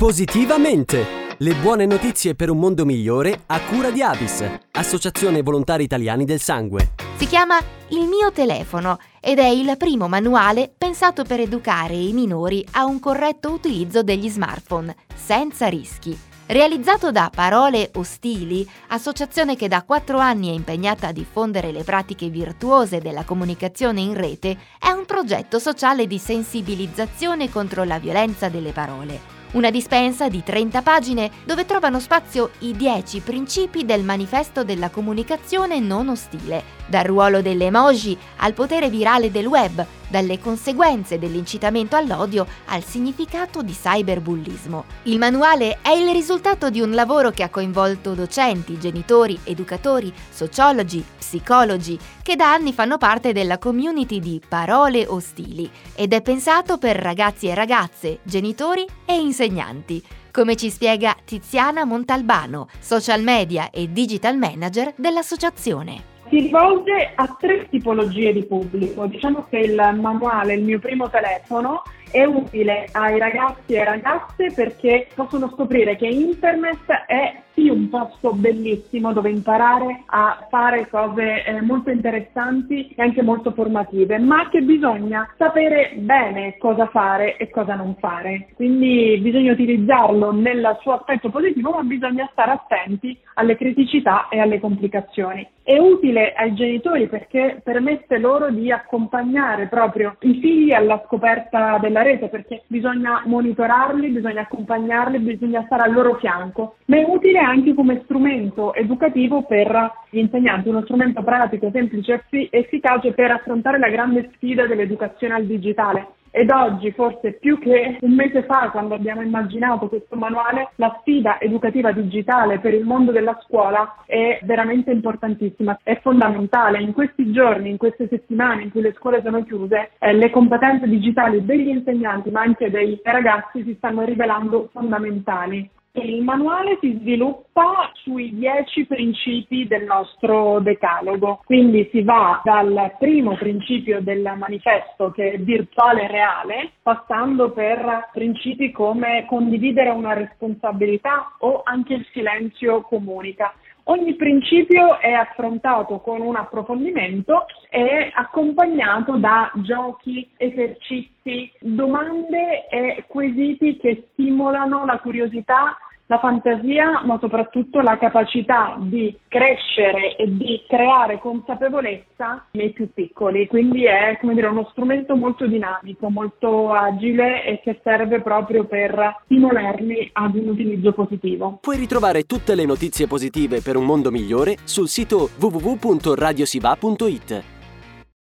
Positivamente! Le buone notizie per un mondo migliore a cura di Avis, Associazione Volontari Italiani del Sangue. Si chiama Il mio telefono ed è il primo manuale pensato per educare i minori a un corretto utilizzo degli smartphone, senza rischi. Realizzato da Parole Ostili, associazione che da quattro anni è impegnata a diffondere le pratiche virtuose della comunicazione in rete, è un progetto sociale di sensibilizzazione contro la violenza delle parole. Una dispensa di 30 pagine dove trovano spazio i 10 principi del manifesto della comunicazione non ostile, dal ruolo delle emoji al potere virale del web, dalle conseguenze dell'incitamento all'odio al significato di cyberbullismo. Il manuale è il risultato di un lavoro che ha coinvolto docenti, genitori, educatori, sociologi, psicologi, che da anni fanno parte della community di Parole Ostili ed è pensato per ragazzi e ragazze, genitori e insegnanti come ci spiega Tiziana Montalbano, social media e digital manager dell'associazione si rivolge a tre tipologie di pubblico. Diciamo che il manuale, il mio primo telefono, è utile ai ragazzi e ragazze perché possono scoprire che internet è sì un posto bellissimo dove imparare a fare cose eh, molto interessanti e anche molto formative, ma che bisogna sapere bene cosa fare e cosa non fare. Quindi bisogna utilizzarlo nel suo aspetto positivo, ma bisogna stare attenti alle criticità e alle complicazioni. È utile ai genitori perché permette loro di accompagnare proprio i figli alla scoperta della rete, perché bisogna monitorarli, bisogna accompagnarli, bisogna stare al loro fianco, ma è utile anche come strumento educativo per gli insegnanti, uno strumento pratico, semplice e efficace per affrontare la grande sfida dell'educazione al digitale. Ed oggi, forse più che un mese fa, quando abbiamo immaginato questo manuale, la sfida educativa digitale per il mondo della scuola è veramente importantissima, è fondamentale. In questi giorni, in queste settimane in cui le scuole sono chiuse, eh, le competenze digitali degli insegnanti, ma anche dei ragazzi, si stanno rivelando fondamentali. Il manuale si sviluppa sui dieci principi del nostro decalogo, quindi si va dal primo principio del manifesto che è virtuale e reale, passando per principi come condividere una responsabilità o anche il silenzio comunica. Ogni principio è affrontato con un approfondimento e accompagnato da giochi, esercizi, domande e quesiti che stimolano la curiosità la fantasia, ma soprattutto la capacità di crescere e di creare consapevolezza nei più piccoli. Quindi è dire, uno strumento molto dinamico, molto agile e che serve proprio per stimolarli ad un utilizzo positivo. Puoi ritrovare tutte le notizie positive per un mondo migliore sul sito www.radiosiva.it.